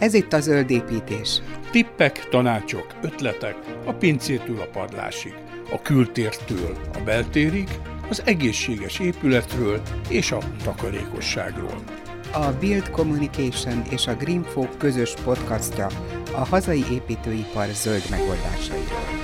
Ez itt a zöld építés. Tippek, tanácsok, ötletek a pincétől a padlásig, a kültértől a beltérig, az egészséges épületről és a takarékosságról. A Build Communication és a Greenfolk közös podcastja a hazai építőipar zöld megoldásairól.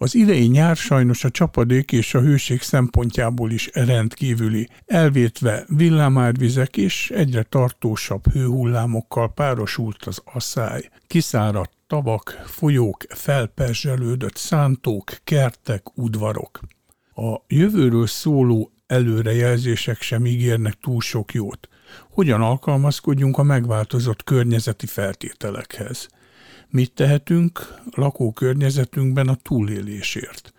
Az idei nyár sajnos a csapadék és a hőség szempontjából is rendkívüli, elvétve villámárvizek és egyre tartósabb hőhullámokkal párosult az asszály. Kiszáradt tavak, folyók, felperzselődött szántók, kertek, udvarok. A jövőről szóló előrejelzések sem ígérnek túl sok jót. Hogyan alkalmazkodjunk a megváltozott környezeti feltételekhez? Mit tehetünk lakókörnyezetünkben a túlélésért?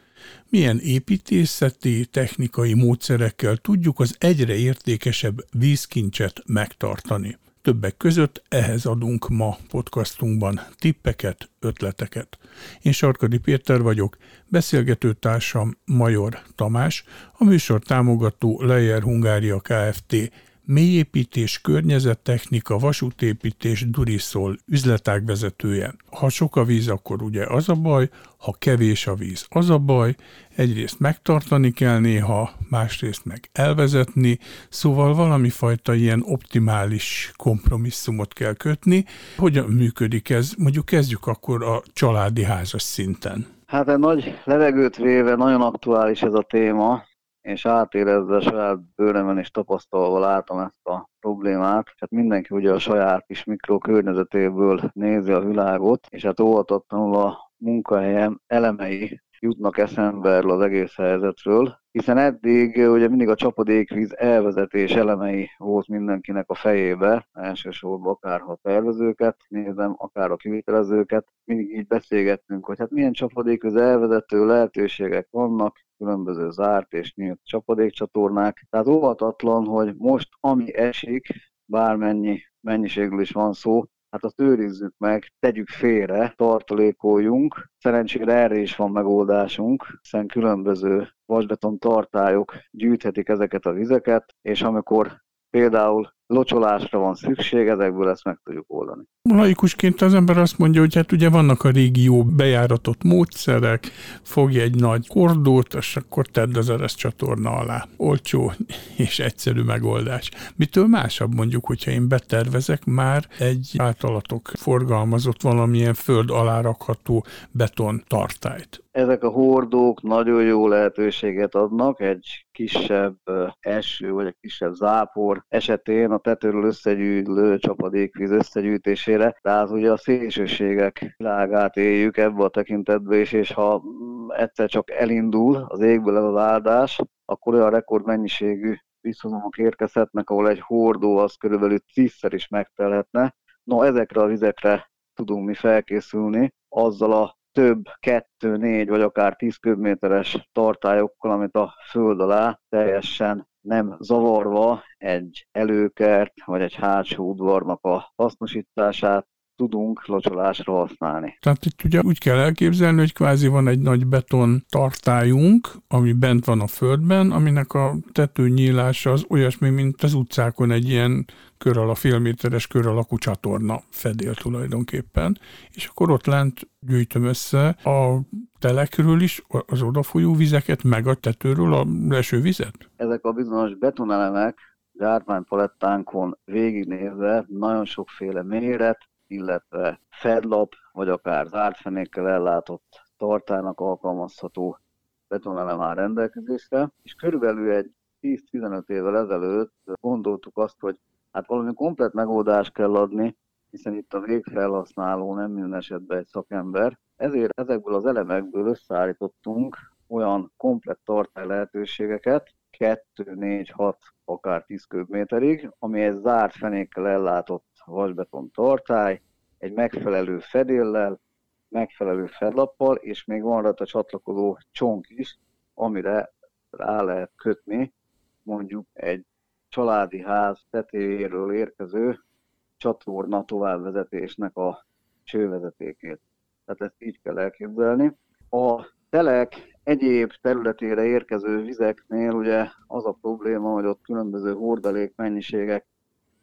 Milyen építészeti, technikai módszerekkel tudjuk az egyre értékesebb vízkincset megtartani? Többek között ehhez adunk ma podcastunkban tippeket, ötleteket. Én Sarkadi Péter vagyok, beszélgető társam Major Tamás, a műsor támogató Lejer Hungária Kft mélyépítés, környezettechnika, vasútépítés, Duriszol üzletág vezetője. Ha sok a víz, akkor ugye az a baj, ha kevés a víz, az a baj, egyrészt megtartani kell néha, másrészt meg elvezetni, szóval valami fajta ilyen optimális kompromisszumot kell kötni. Hogyan működik ez? Mondjuk kezdjük akkor a családi házas szinten. Hát egy nagy levegőt véve nagyon aktuális ez a téma, és átérezve saját bőremen és tapasztalva látom ezt a problémát. Hát mindenki ugye a saját kis mikrokörnyezetéből nézi a világot, és hát óvatatlanul a munkahelyem elemei jutnak eszembe erről az egész helyzetről, hiszen eddig ugye mindig a csapadékvíz elvezetés elemei volt mindenkinek a fejébe, elsősorban akár a tervezőket nézem, akár a kivitelezőket, mindig így beszélgettünk, hogy hát milyen csapadékvíz elvezető lehetőségek vannak, különböző zárt és nyílt csapadékcsatornák. Tehát óvatatlan, hogy most ami esik, bármennyi mennyiségről is van szó, hát azt őrizzük meg, tegyük félre, tartalékoljunk. Szerencsére erre is van megoldásunk, hiszen különböző vasbeton tartályok gyűjthetik ezeket a vizeket, és amikor például locsolásra van szükség, ezekből ezt meg tudjuk oldani. Laikusként az ember azt mondja, hogy hát ugye vannak a régió bejáratott módszerek, fogj egy nagy kordót, és akkor tedd az eres csatorna alá. Olcsó és egyszerű megoldás. Mitől másabb mondjuk, hogyha én betervezek már egy általatok forgalmazott valamilyen föld alá rakható beton tartályt? Ezek a hordók nagyon jó lehetőséget adnak egy kisebb eső vagy egy kisebb zápor esetén a tetőről összegyűlő csapadékvíz összegyűjtésére. Tehát ugye a szélsőségek világát éljük ebbe a tekintetbe is, és ha egyszer csak elindul az égből ez az áldás, akkor olyan rekordmennyiségű visszhozomok érkezhetnek, ahol egy hordó az körülbelül tízszer is megtelhetne. No, ezekre a vizekre tudunk mi felkészülni, azzal a több, kettő, négy vagy akár tíz köbméteres tartályokkal, amit a föld alá teljesen nem zavarva egy előkert vagy egy hátsó udvarnak a hasznosítását tudunk locsolásra használni. Tehát itt ugye úgy kell elképzelni, hogy kvázi van egy nagy beton tartályunk, ami bent van a földben, aminek a tetőnyílása az olyasmi, mint az utcákon egy ilyen kör alá, félméteres kör alakú csatorna fedél tulajdonképpen, és akkor ott lent gyűjtöm össze a telekről is az odafolyó vizeket, meg a tetőről a lesővizet? Ezek a bizonyos betonelemek gyártmánypalettánkon végignézve nagyon sokféle méret, illetve fedlap, vagy akár zárt fenékkel ellátott tartálynak alkalmazható betonelem áll rendelkezésre, és körülbelül egy 10-15 évvel ezelőtt gondoltuk azt, hogy hát valami komplet megoldást kell adni, hiszen itt a végfelhasználó nem minden esetben egy szakember, ezért ezekből az elemekből összeállítottunk olyan komplett tartály lehetőségeket, 2, 4, 6, akár 10 köbméterig, ami egy zárt fenékkel ellátott vasbeton tartály, egy megfelelő fedéllel, megfelelő fedlappal, és még van rajta csatlakozó csonk is, amire rá lehet kötni mondjuk egy családi ház tetejéről érkező csatorna továbbvezetésnek a csővezetékét. Tehát ezt így kell elképzelni. A telek egyéb területére érkező vizeknél ugye az a probléma, hogy ott különböző hordalék mennyiségek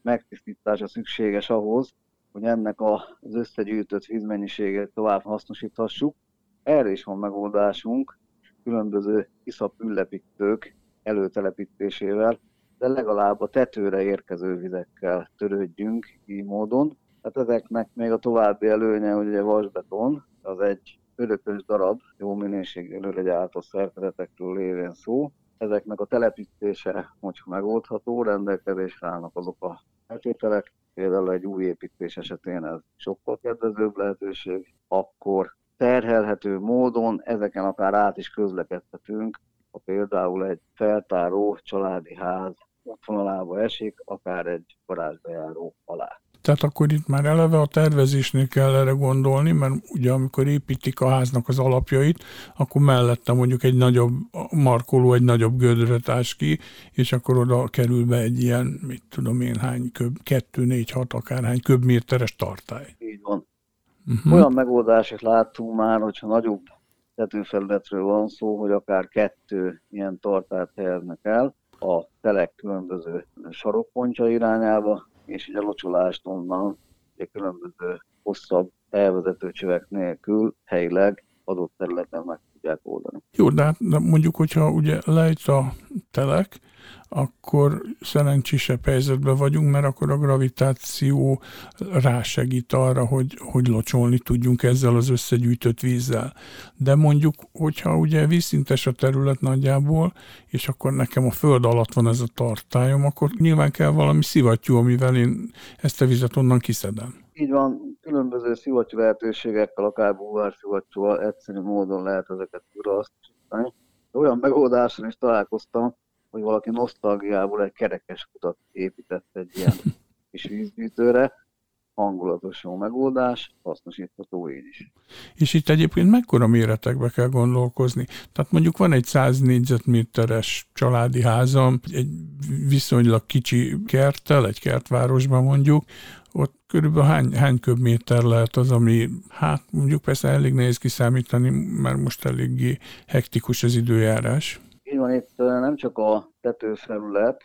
megtisztítása szükséges ahhoz, hogy ennek az összegyűjtött vízmennyiséget tovább hasznosíthassuk. Erre is van megoldásunk, különböző iszap üllepítők előtelepítésével, de legalább a tetőre érkező vizekkel törődjünk így módon. Hát ezeknek még a további előnye, hogy ugye vasbeton, az egy örökös darab, jó minőségű előregyártott szerkezetekről lévén szó. Ezeknek a telepítése, hogyha megoldható, rendelkezésre állnak azok a feltételek, például egy új építés esetén ez sokkal kedvezőbb lehetőség, akkor terhelhető módon ezeken akár át is közlekedhetünk, ha például egy feltáró családi ház útvonalába esik, akár egy garázsbejáró alá. Tehát akkor itt már eleve a tervezésnél kell erre gondolni, mert ugye amikor építik a háznak az alapjait, akkor mellette mondjuk egy nagyobb markoló, egy nagyobb gödröt ás ki, és akkor oda kerül be egy ilyen, mit tudom én, hány köb, kettő, négy, hat, akárhány köbméteres tartály. Így van. Uh-huh. Olyan megoldások láttunk már, hogyha nagyobb tetőfelületről van szó, hogy akár kettő ilyen tartályt helyeznek el a telek különböző sarokpontja irányába, és így a locsolást onnan egy különböző hosszabb elvezető csövek nélkül helyileg adott területen meg tudják oldani. Jó, de hát mondjuk, hogyha ugye lejt a telek, akkor szerencsésebb helyzetben vagyunk, mert akkor a gravitáció rásegít arra, hogy, hogy locsolni tudjunk ezzel az összegyűjtött vízzel. De mondjuk, hogyha ugye vízszintes a terület nagyjából, és akkor nekem a föld alatt van ez a tartályom, akkor nyilván kell valami szivattyú, amivel én ezt a vizet onnan kiszedem. Így van, különböző szivattyú lehetőségekkel, akár szivattyúval egyszerű módon lehet ezeket urasztani. Olyan megoldásra is találkoztam, hogy valaki nosztalgiából egy kerekes kutat épített egy ilyen kis vízgyűjtőre, hangulatos jó megoldás, hasznosítható így is. És itt egyébként mekkora méretekbe kell gondolkozni? Tehát mondjuk van egy 100 négyzetméteres családi házam, egy viszonylag kicsi kerttel, egy kertvárosban mondjuk, ott körülbelül hány, hány köbméter lehet az, ami, hát mondjuk persze elég nehéz kiszámítani, mert most eléggé hektikus az időjárás. Így van, itt nem csak a tetőfelület,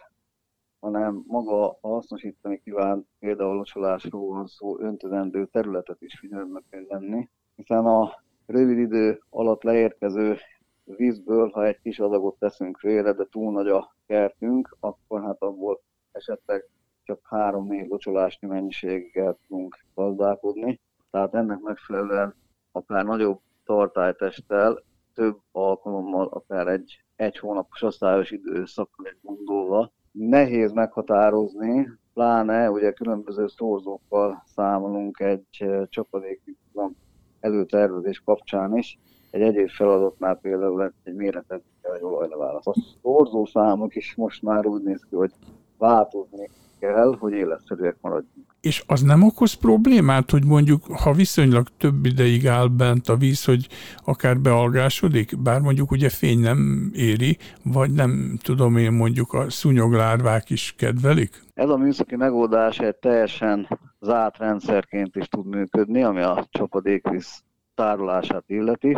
hanem maga a hasznosítani kívánt például locsolásról van szó, öntözendő területet is figyelembe kell venni, hiszen a rövid idő alatt leérkező vízből, ha egy kis adagot teszünk félre, de túl nagy a kertünk, akkor hát abból esetleg csak három-négy locsolásnyi mennyiséggel tudunk gazdálkodni. Tehát ennek megfelelően akár nagyobb tartálytesttel, több alkalommal, akár egy egy hónapos osztályos időszakra gondolva. Nehéz meghatározni, pláne ugye különböző szorzókkal számolunk egy csapadékban előtervezés kapcsán is. Egy egyéb feladatnál például egy méretet egy olajleválaszt. A szorzószámok is most már úgy néz ki, hogy változni kell, hogy életszerűek maradjunk. És az nem okoz problémát, hogy mondjuk, ha viszonylag több ideig áll bent a víz, hogy akár bealgásodik, bár mondjuk ugye fény nem éri, vagy nem tudom én mondjuk a szúnyoglárvák is kedvelik? Ez a műszaki megoldás egy teljesen zárt rendszerként is tud működni, ami a csapadékvíz tárolását illeti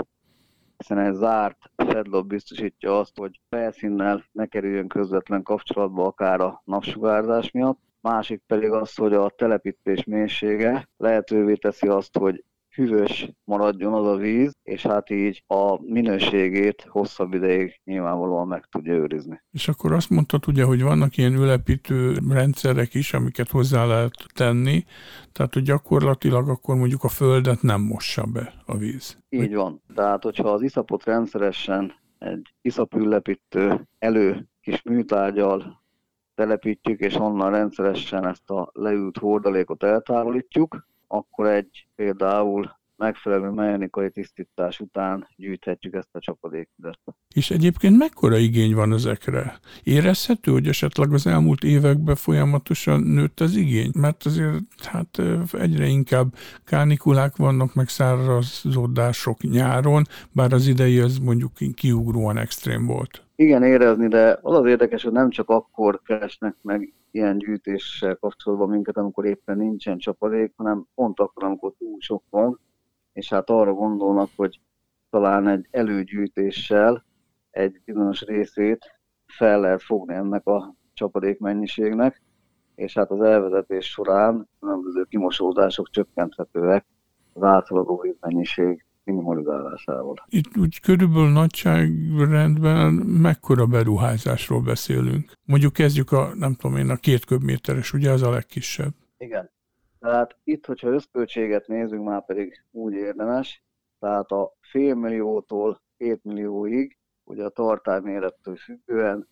hiszen egy zárt fedlap biztosítja azt, hogy felszínnel ne kerüljön közvetlen kapcsolatba akár a napsugárzás miatt. Másik pedig az, hogy a telepítés mélysége lehetővé teszi azt, hogy hűvös maradjon az a víz, és hát így a minőségét hosszabb ideig nyilvánvalóan meg tudja őrizni. És akkor azt mondtad ugye, hogy vannak ilyen ülepítő rendszerek is, amiket hozzá lehet tenni, tehát hogy gyakorlatilag akkor mondjuk a földet nem mossa be a víz. Így van. Tehát, hogyha az iszapot rendszeresen egy iszapülepítő elő kis műtárgyal telepítjük, és onnan rendszeresen ezt a leült hordalékot eltávolítjuk, akkor egy például megfelelő mechanikai tisztítás után gyűjthetjük ezt a csapadékvizet. És egyébként mekkora igény van ezekre? Érezhető, hogy esetleg az elmúlt években folyamatosan nőtt az igény? Mert azért hát egyre inkább kánikulák vannak, meg szárazódások nyáron, bár az idei az mondjuk kiugróan extrém volt. Igen, érezni, de az az érdekes, hogy nem csak akkor keresnek meg ilyen gyűjtéssel kapcsolatban minket, amikor éppen nincsen csapadék, hanem pont akkor, amikor túl sok van, és hát arra gondolnak, hogy talán egy előgyűjtéssel egy bizonyos részét fel lehet fogni ennek a csapadék mennyiségnek, és hát az elvezetés során különböző kimosódások csökkenthetőek az átlagos vízmennyiség minimalizálásával. Itt úgy körülbelül nagyságrendben mekkora beruházásról beszélünk? Mondjuk kezdjük a, nem tudom én, a két köbméteres, ugye az a legkisebb? Igen. Tehát itt, hogyha összköltséget nézünk, már pedig úgy érdemes, tehát a fél milliótól két millióig, ugye a tartály mérettől függően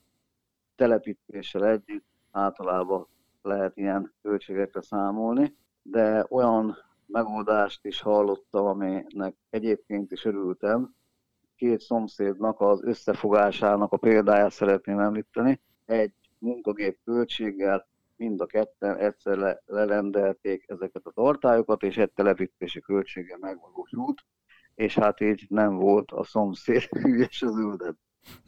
telepítéssel együtt általában lehet ilyen költségekre számolni, de olyan megoldást is hallottam, aminek egyébként is örültem. Két szomszédnak az összefogásának a példáját szeretném említeni. Egy munkagép költséggel mind a ketten egyszer le, lerendelték ezeket a tartályokat, és egy telepítési költséggel megvalósult, és hát így nem volt a szomszéd ügyes az üldet.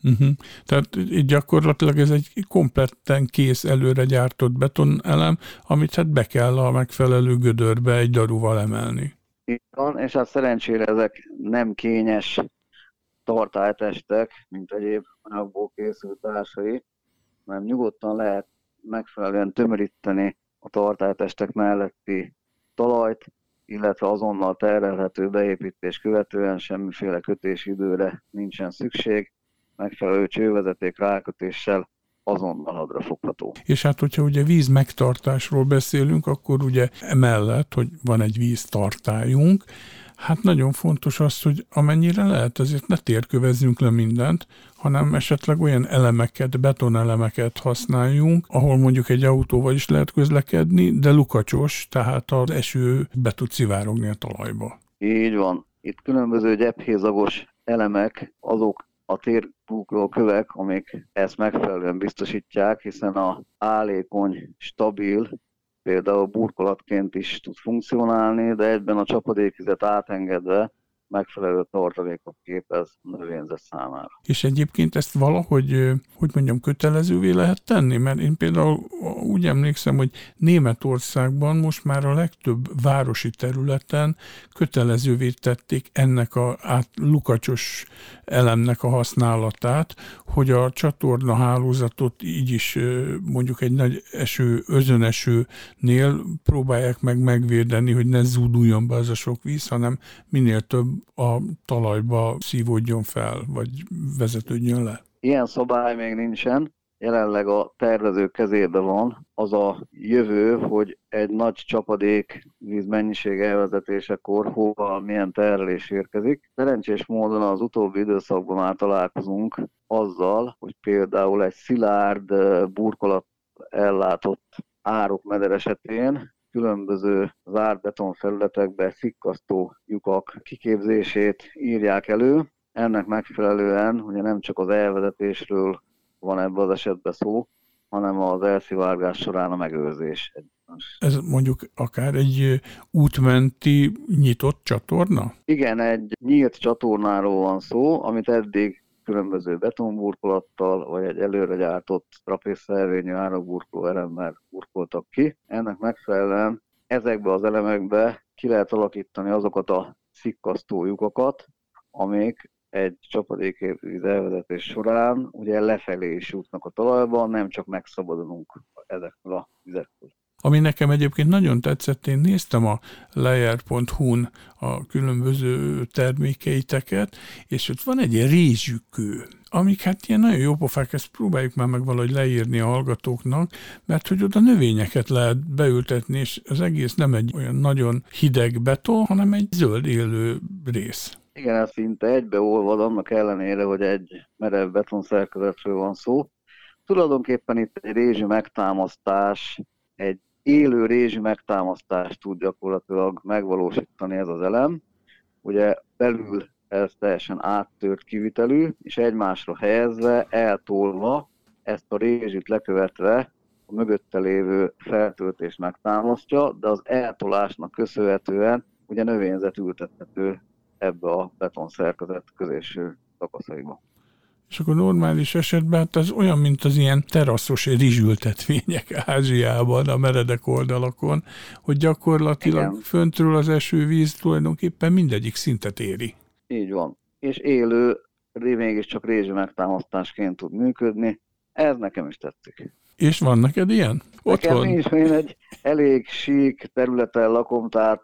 Uh-huh. Tehát így gyakorlatilag ez egy kompletten kész előre gyártott betonelem, amit hát be kell a megfelelő gödörbe egy daruval emelni. Van, és hát szerencsére ezek nem kényes tartálytestek, mint egyéb anyagból készült társai, mert nyugodtan lehet megfelelően tömöríteni a tartálytestek melletti talajt, illetve azonnal terelhető beépítés követően semmiféle kötési időre nincsen szükség, megfelelő csővezeték rákötéssel azonnal hadra fogható. És hát, hogyha ugye víz megtartásról beszélünk, akkor ugye emellett, hogy van egy víztartályunk, hát nagyon fontos az, hogy amennyire lehet, azért ne térkövezzünk le mindent, hanem esetleg olyan elemeket, betonelemeket használjunk, ahol mondjuk egy autóval is lehet közlekedni, de lukacsos, tehát az eső be tud szivárogni a talajba. Így van. Itt különböző gyephézagos elemek, azok a térbukló kövek, amik ezt megfelelően biztosítják, hiszen a álékony, stabil, például burkolatként is tud funkcionálni, de egyben a csapadékvizet átengedve megfelelő tartalékot képez növényzet számára. És egyébként ezt valahogy, hogy mondjam, kötelezővé lehet tenni? Mert én például úgy emlékszem, hogy Németországban most már a legtöbb városi területen kötelezővé tették ennek a át, lukacsos elemnek a használatát, hogy a csatorna hálózatot így is mondjuk egy nagy eső, özönesőnél próbálják meg megvédeni, hogy ne zúduljon be az a sok víz, hanem minél több a talajba szívódjon fel, vagy vezetődjön le? Ilyen szabály még nincsen. Jelenleg a tervezők kezében van az a jövő, hogy egy nagy csapadék vízmennyiség elvezetésekor hova milyen terelés érkezik. Szerencsés módon az utóbbi időszakban már találkozunk azzal, hogy például egy szilárd burkolat ellátott árok meder esetén különböző zárt betonfelületekbe szikkasztó lyukak kiképzését írják elő. Ennek megfelelően ugye nem csak az elvezetésről van ebben az esetben szó, hanem az elszivárgás során a megőrzés. Ez mondjuk akár egy útmenti nyitott csatorna? Igen, egy nyílt csatornáról van szó, amit eddig különböző betonburkolattal, vagy egy előre gyártott trapézszervényű áraburkoló elemmel burkoltak ki. Ennek megfelelően ezekbe az elemekbe ki lehet alakítani azokat a szikkasztó lyukakat, amik egy csapadékvíz elvezetés során ugye lefelé is jutnak a talajba, nem csak megszabadulunk ezekről a vizekről. Ami nekem egyébként nagyon tetszett, én néztem a layer.hu-n a különböző termékeiteket, és ott van egy rézsükő, amik hát ilyen nagyon jó pofák, ezt próbáljuk már meg valahogy leírni a hallgatóknak, mert hogy oda növényeket lehet beültetni, és az egész nem egy olyan nagyon hideg beton, hanem egy zöld élő rész. Igen, ez szinte egybeolvad, annak ellenére, hogy egy merev betonszerkezetről van szó. Tulajdonképpen itt egy rézsi megtámasztás, egy élő rézsi megtámasztást tud gyakorlatilag megvalósítani ez az elem. Ugye belül ez teljesen áttört kivitelű, és egymásra helyezve, eltolva, ezt a rézsit lekövetve a mögötte lévő feltöltést megtámasztja, de az eltolásnak köszönhetően ugye növényzet ültethető ebbe a betonszerkezet közéső szakaszaiba. És akkor normális esetben hát ez olyan, mint az ilyen teraszos rizsültetvények Ázsiában, a meredek oldalakon, hogy gyakorlatilag Igen. föntről az esővíz tulajdonképpen mindegyik szintet éri. Így van. És élő, mégiscsak rézsi megtámasztásként tud működni, Ez nekem is tetszik. És van neked ilyen? Nekem Otthon? nincs, én egy elég sík területen lakom, tehát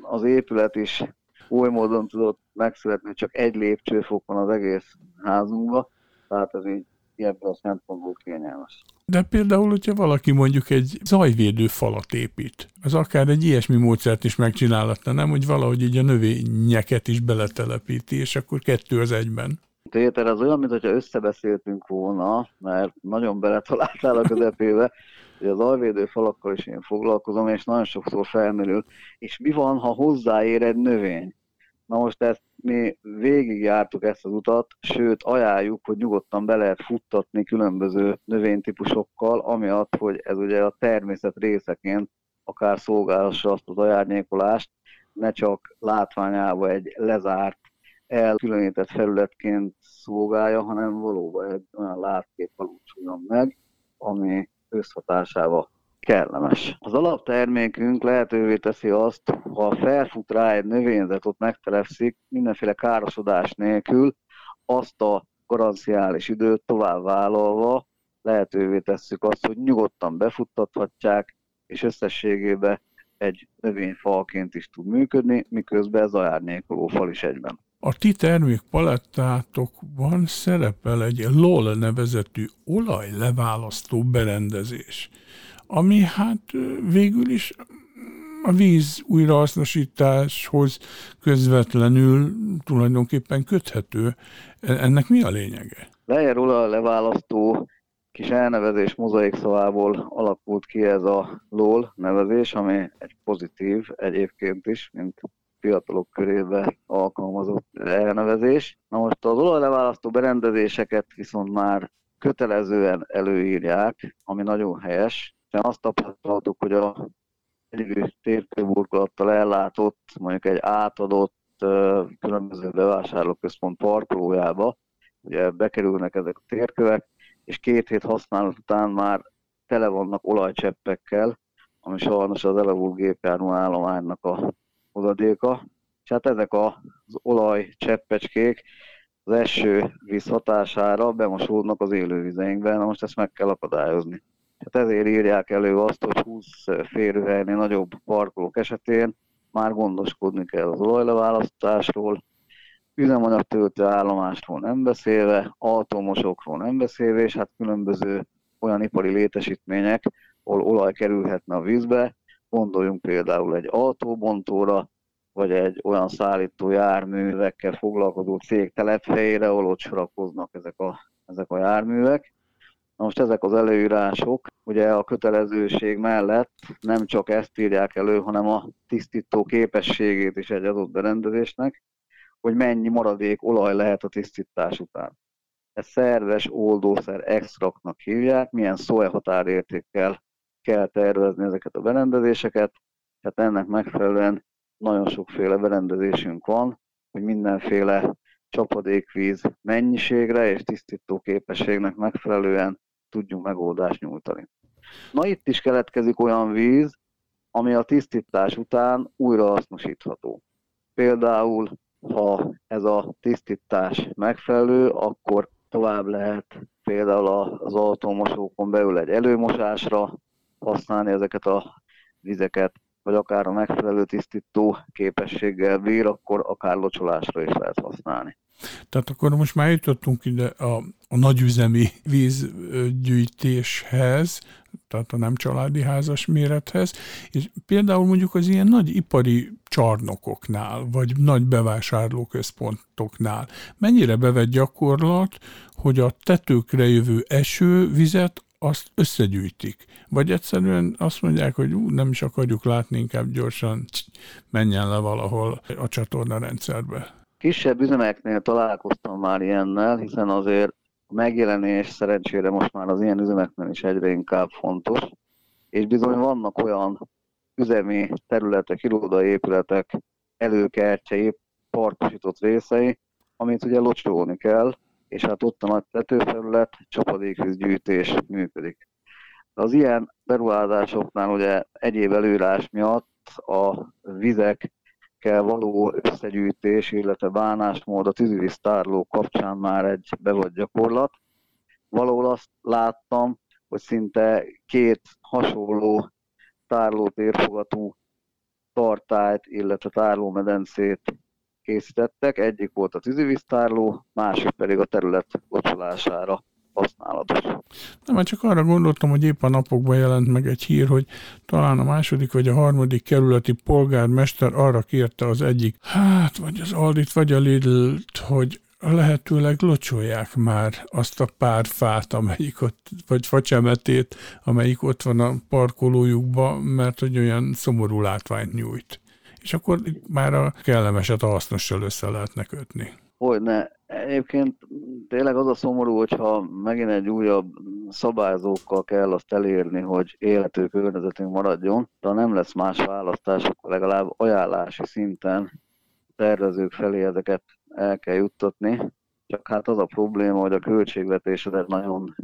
az épület is új módon tudott megszületni, csak egy lépcsőfok van az egész házunkban, tehát ez így ebből a szempontból kényelmes. De például, hogyha valaki mondjuk egy zajvédő falat épít, az akár egy ilyesmi módszert is megcsinálhatna, nem, hogy valahogy így a növényeket is beletelepíti, és akkor kettő az egyben. Péter, az olyan, mintha összebeszéltünk volna, mert nagyon beletaláltál a közepébe, hogy az alvédő falakkal is én foglalkozom, és nagyon sokszor felmerül, és mi van, ha hozzáér egy növény? Na most ezt mi végigjártuk ezt az utat, sőt ajánljuk, hogy nyugodtan be lehet futtatni különböző növénytípusokkal, amiatt, hogy ez ugye a természet részeként akár szolgálhassa azt az ajárnyékolást, ne csak látványába egy lezárt, elkülönített felületként szolgálja, hanem valóban egy olyan látkép valósuljon meg, ami összhatásával kellemes. Az alaptermékünk lehetővé teszi azt, ha felfut rá egy növényzet, ott megtelepszik, mindenféle károsodás nélkül, azt a garanciális időt tovább vállalva lehetővé tesszük azt, hogy nyugodtan befuttathatják, és összességében egy növényfalként is tud működni, miközben ez árnyékoló fal is egyben. A ti termékpalettátokban szerepel egy LOL nevezetű olajleválasztó berendezés ami hát végül is a víz újrahasznosításhoz közvetlenül tulajdonképpen köthető. E, ennek mi a lényege? Leje róla a leválasztó kis elnevezés mozaik szavából alakult ki ez a LOL nevezés, ami egy pozitív egyébként is, mint fiatalok körébe alkalmazott elnevezés. Na most az olajleválasztó berendezéseket viszont már kötelezően előírják, ami nagyon helyes, hiszen azt tapasztaltuk, hogy a egyedül térkőburkolattal ellátott, mondjuk egy átadott különböző bevásárlóközpont parkolójába, ugye bekerülnek ezek a térkövek, és két hét használat után már tele vannak olajcseppekkel, ami sajnos az elavult gépjármű állománynak a hozadéka. És hát ezek az olajcseppecskék az eső víz hatására bemosódnak az élővizeinkben, na most ezt meg kell akadályozni. Hát ezért írják elő azt, hogy 20 férőhelynél nagyobb parkolók esetén már gondoskodni kell az olajleválasztásról, üzemanyagtöltő állomásról nem beszélve, automosokról nem beszélve, és hát különböző olyan ipari létesítmények, ahol olaj kerülhetne a vízbe, gondoljunk például egy autóbontóra, vagy egy olyan szállító járművekkel foglalkozó cég telephelyére, ahol ott sorakoznak ezek a, ezek a járművek. Na most ezek az előírások ugye a kötelezőség mellett nem csak ezt írják elő, hanem a tisztító képességét is egy adott berendezésnek, hogy mennyi maradék olaj lehet a tisztítás után. Ez szerves oldószer extraktnak hívják, milyen szóe határértékkel kell tervezni ezeket a berendezéseket, tehát ennek megfelelően nagyon sokféle berendezésünk van, hogy mindenféle csapadékvíz mennyiségre és tisztító képességnek megfelelően tudjunk megoldást nyújtani. Na itt is keletkezik olyan víz, ami a tisztítás után újra hasznosítható. Például, ha ez a tisztítás megfelelő, akkor tovább lehet például az autómosókon belül egy előmosásra használni ezeket a vizeket, vagy akár a megfelelő tisztító képességgel bír, akkor akár locsolásra is lehet használni. Tehát akkor most már jutottunk ide a, a nagyüzemi vízgyűjtéshez, tehát a nem családi házas mérethez, és például mondjuk az ilyen nagy ipari csarnokoknál, vagy nagy bevásárlóközpontoknál mennyire bevett gyakorlat, hogy a tetőkre jövő esővizet azt összegyűjtik. Vagy egyszerűen azt mondják, hogy ú, nem is akarjuk látni, inkább gyorsan menjen le valahol a csatorna rendszerbe. Kisebb üzemeknél találkoztam már ilyennel, hiszen azért a megjelenés szerencsére most már az ilyen üzemeknél is egyre inkább fontos, és bizony vannak olyan üzemi területek, irodai épületek, előkertjei, parkosított részei, amit ugye locsolni kell, és hát ott a nagy tetőfelület, csapadékvízgyűjtés működik. Az ilyen beruházásoknál ugye egyéb előírás miatt a vizek kell való összegyűjtés, illetve bánásmód a tűzvíztárló kapcsán már egy bevott gyakorlat. valahol azt láttam, hogy szinte két hasonló tárlótérfogatú tartályt, illetve tárlómedencét készítettek. Egyik volt a tűzivíztárló, másik pedig a terület locsolására használatos. Nem, már csak arra gondoltam, hogy épp a napokban jelent meg egy hír, hogy talán a második vagy a harmadik kerületi polgármester arra kérte az egyik, hát vagy az Aldit, vagy a lidl hogy lehetőleg locsolják már azt a pár fát, amelyik ott, vagy facsemetét, amelyik ott van a parkolójukban, mert hogy olyan szomorú látványt nyújt. És akkor már a kellemeset a hasznossal össze lehetne kötni. Hogyne. Egyébként tényleg az a szomorú, hogyha megint egy újabb szabályzókkal kell azt elérni, hogy élető környezetünk maradjon, de nem lesz más választás, akkor legalább ajánlási szinten tervezők felé ezeket el kell juttatni. Csak hát az a probléma, hogy a költségvetés egy nagyon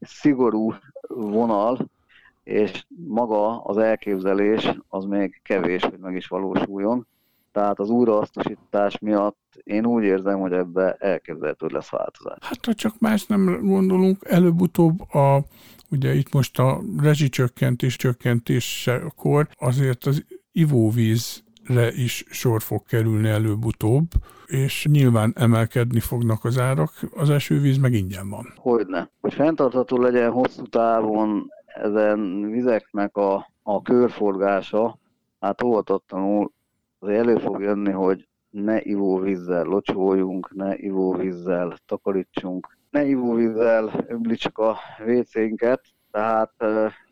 szigorú vonal, és maga az elképzelés az még kevés, hogy meg is valósuljon. Tehát az újrahasznosítás miatt én úgy érzem, hogy ebbe elképzelhető lesz változás. Hát ha csak más nem gondolunk, előbb-utóbb a ugye itt most a rezsicsökkentés csökkentésekor azért az ivóvízre is sor fog kerülni előbb-utóbb, és nyilván emelkedni fognak az árak, az esővíz meg ingyen van. Hogyne. Hogy fenntartható legyen hosszú távon ezen vizeknek a, a körforgása, hát óvatatlanul azért elő fog jönni, hogy ne ivóvízzel locsoljunk, ne ivóvízzel takarítsunk, ne ivóvízzel öblítsük a WC-nket, tehát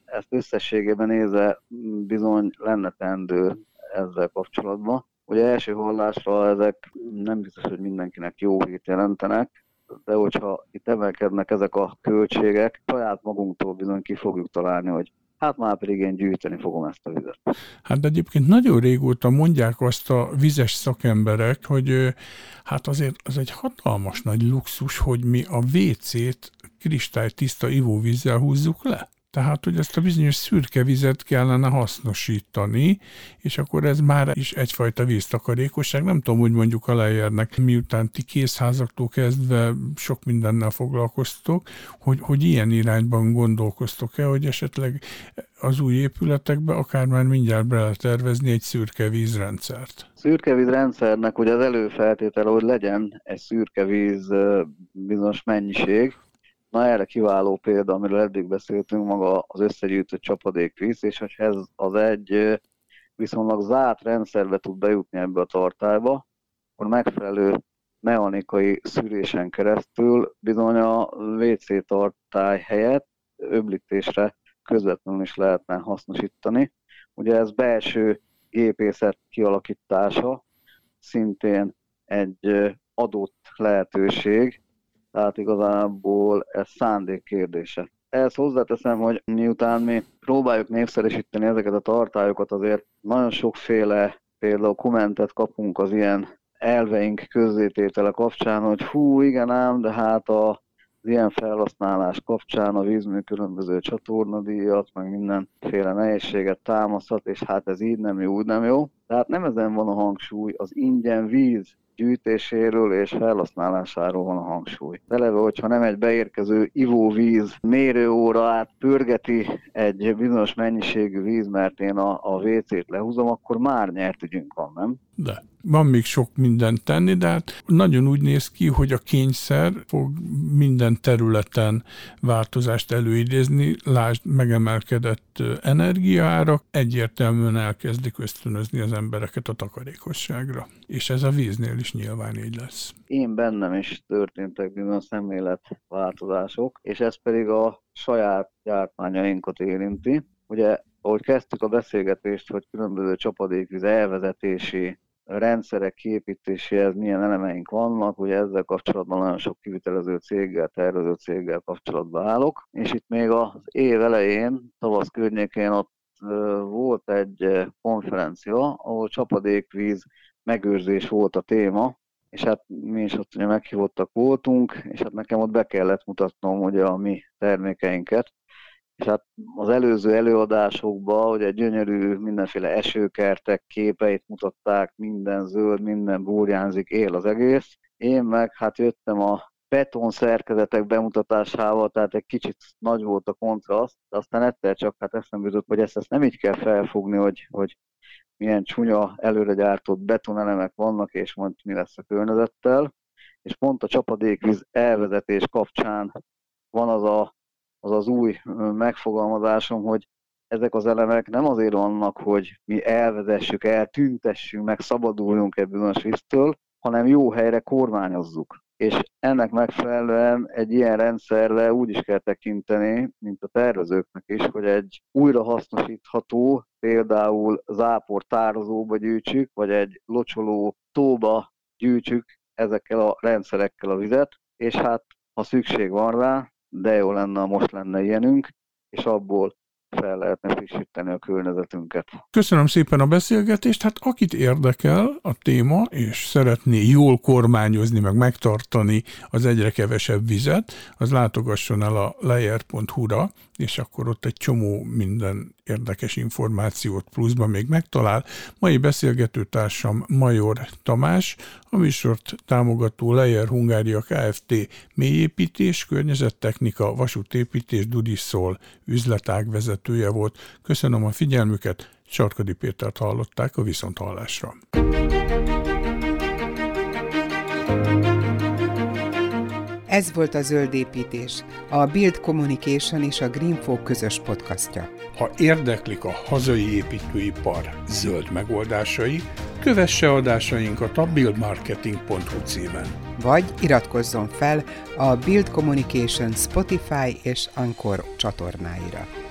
ezt összességében nézve bizony lenne tendő ezzel kapcsolatban. Ugye első hallásra ezek nem biztos, hogy mindenkinek jó hírt jelentenek, de hogyha itt emelkednek ezek a költségek, saját magunktól bizony ki fogjuk találni, hogy hát már pedig én gyűjteni fogom ezt a vizet. Hát egyébként nagyon régóta mondják azt a vizes szakemberek, hogy hát azért az egy hatalmas nagy luxus, hogy mi a WC-t kristálytiszta ivóvízzel húzzuk le. Tehát, hogy ezt a bizonyos szürke vizet kellene hasznosítani, és akkor ez már is egyfajta víztakarékosság. Nem tudom, hogy mondjuk a lejérnek, miután ti készházaktól kezdve sok mindennel foglalkoztok, hogy, hogy ilyen irányban gondolkoztok-e, hogy esetleg az új épületekbe akár már mindjárt be lehet tervezni egy szürke vízrendszert. Szürke vízrendszernek ugye az előfeltétele, hogy legyen egy szürke víz bizonyos mennyiség, Na erre kiváló példa, amiről eddig beszéltünk, maga az összegyűjtött csapadékvíz, és hogy ez az egy viszonylag zárt rendszerbe tud bejutni ebbe a tartályba, akkor megfelelő mechanikai szűrésen keresztül bizony a WC tartály helyett öblítésre közvetlenül is lehetne hasznosítani. Ugye ez belső gépészet kialakítása, szintén egy adott lehetőség, tehát igazából ez szándék kérdése. Ehhez hozzáteszem, hogy miután mi próbáljuk népszerűsíteni ezeket a tartályokat, azért nagyon sokféle például kommentet kapunk az ilyen elveink közzététele kapcsán, hogy hú, igen ám, de hát a, az ilyen felhasználás kapcsán a vízmű különböző csatornadíjat, meg mindenféle nehézséget támaszhat, és hát ez így nem jó, úgy nem jó. Tehát nem ezen van a hangsúly, az ingyen víz gyűjtéséről és felhasználásáról van a hangsúly. Eleve, hogyha nem egy beérkező ivóvíz mérőóra át pörgeti egy bizonyos mennyiségű víz, mert én a, a WC-t lehúzom, akkor már nyert ügyünk van, nem? De van még sok mindent tenni, de hát nagyon úgy néz ki, hogy a kényszer fog minden területen változást előidézni, lásd megemelkedett energiaárak, egyértelműen elkezdik ösztönözni az embereket a takarékosságra. És ez a víznél is nyilván így lesz. Én bennem is történtek bizony szemlélet változások, és ez pedig a saját gyártmányainkat érinti. Ugye ahogy kezdtük a beszélgetést, hogy különböző csapadékvíz elvezetési rendszerek kiépítéséhez milyen elemeink vannak, ugye ezzel kapcsolatban nagyon sok kivitelező céggel, tervező céggel kapcsolatban állok, és itt még az év elején, tavasz környékén ott volt egy konferencia, ahol csapadékvíz megőrzés volt a téma, és hát mi is ott ugye meghívottak voltunk, és hát nekem ott be kellett mutatnom ugye a mi termékeinket, és hát az előző előadásokban, egy gyönyörű mindenféle esőkertek képeit mutatták, minden zöld, minden burjánzik, él az egész. Én meg hát jöttem a beton szerkezetek bemutatásával, tehát egy kicsit nagy volt a kontraszt, de aztán egyszer csak hát eszembe jutott, hogy ezt, ezt nem így kell felfogni, hogy, hogy milyen csúnya, előre gyártott betonelemek vannak, és majd mi lesz a környezettel. És pont a csapadékvíz elvezetés kapcsán van az a, az, az új megfogalmazásom, hogy ezek az elemek nem azért vannak, hogy mi elvezessük, eltüntessünk, meg szabaduljunk ebből a svisztől, hanem jó helyre kormányozzuk. És ennek megfelelően egy ilyen rendszerre úgy is kell tekinteni, mint a tervezőknek is, hogy egy újrahasznosítható, például zápor tározóba gyűjtsük, vagy egy locsoló tóba gyűjtsük ezekkel a rendszerekkel a vizet, és hát ha szükség van rá, de jó lenne, most lenne ilyenünk, és abból fel lehetne frissíteni a környezetünket. Köszönöm szépen a beszélgetést. Hát akit érdekel a téma, és szeretné jól kormányozni, meg megtartani az egyre kevesebb vizet, az látogasson el a lejer.hu-ra, és akkor ott egy csomó minden érdekes információt pluszban még megtalál. Mai beszélgetőtársam Major Tamás, a műsort támogató Lejer Hungária Kft. mélyépítés, környezettechnika, vasútépítés, Dudiszol üzletág vezetője volt. Köszönöm a figyelmüket, Sarkadi Pétert hallották a Viszonthallásra. Ez volt a Zöld Építés, a Build Communication és a Greenfolk közös podcastja. Ha érdeklik a hazai építőipar zöld megoldásai, kövesse adásainkat a buildmarketing.hu címen. Vagy iratkozzon fel a Build Communication Spotify és Anchor csatornáira.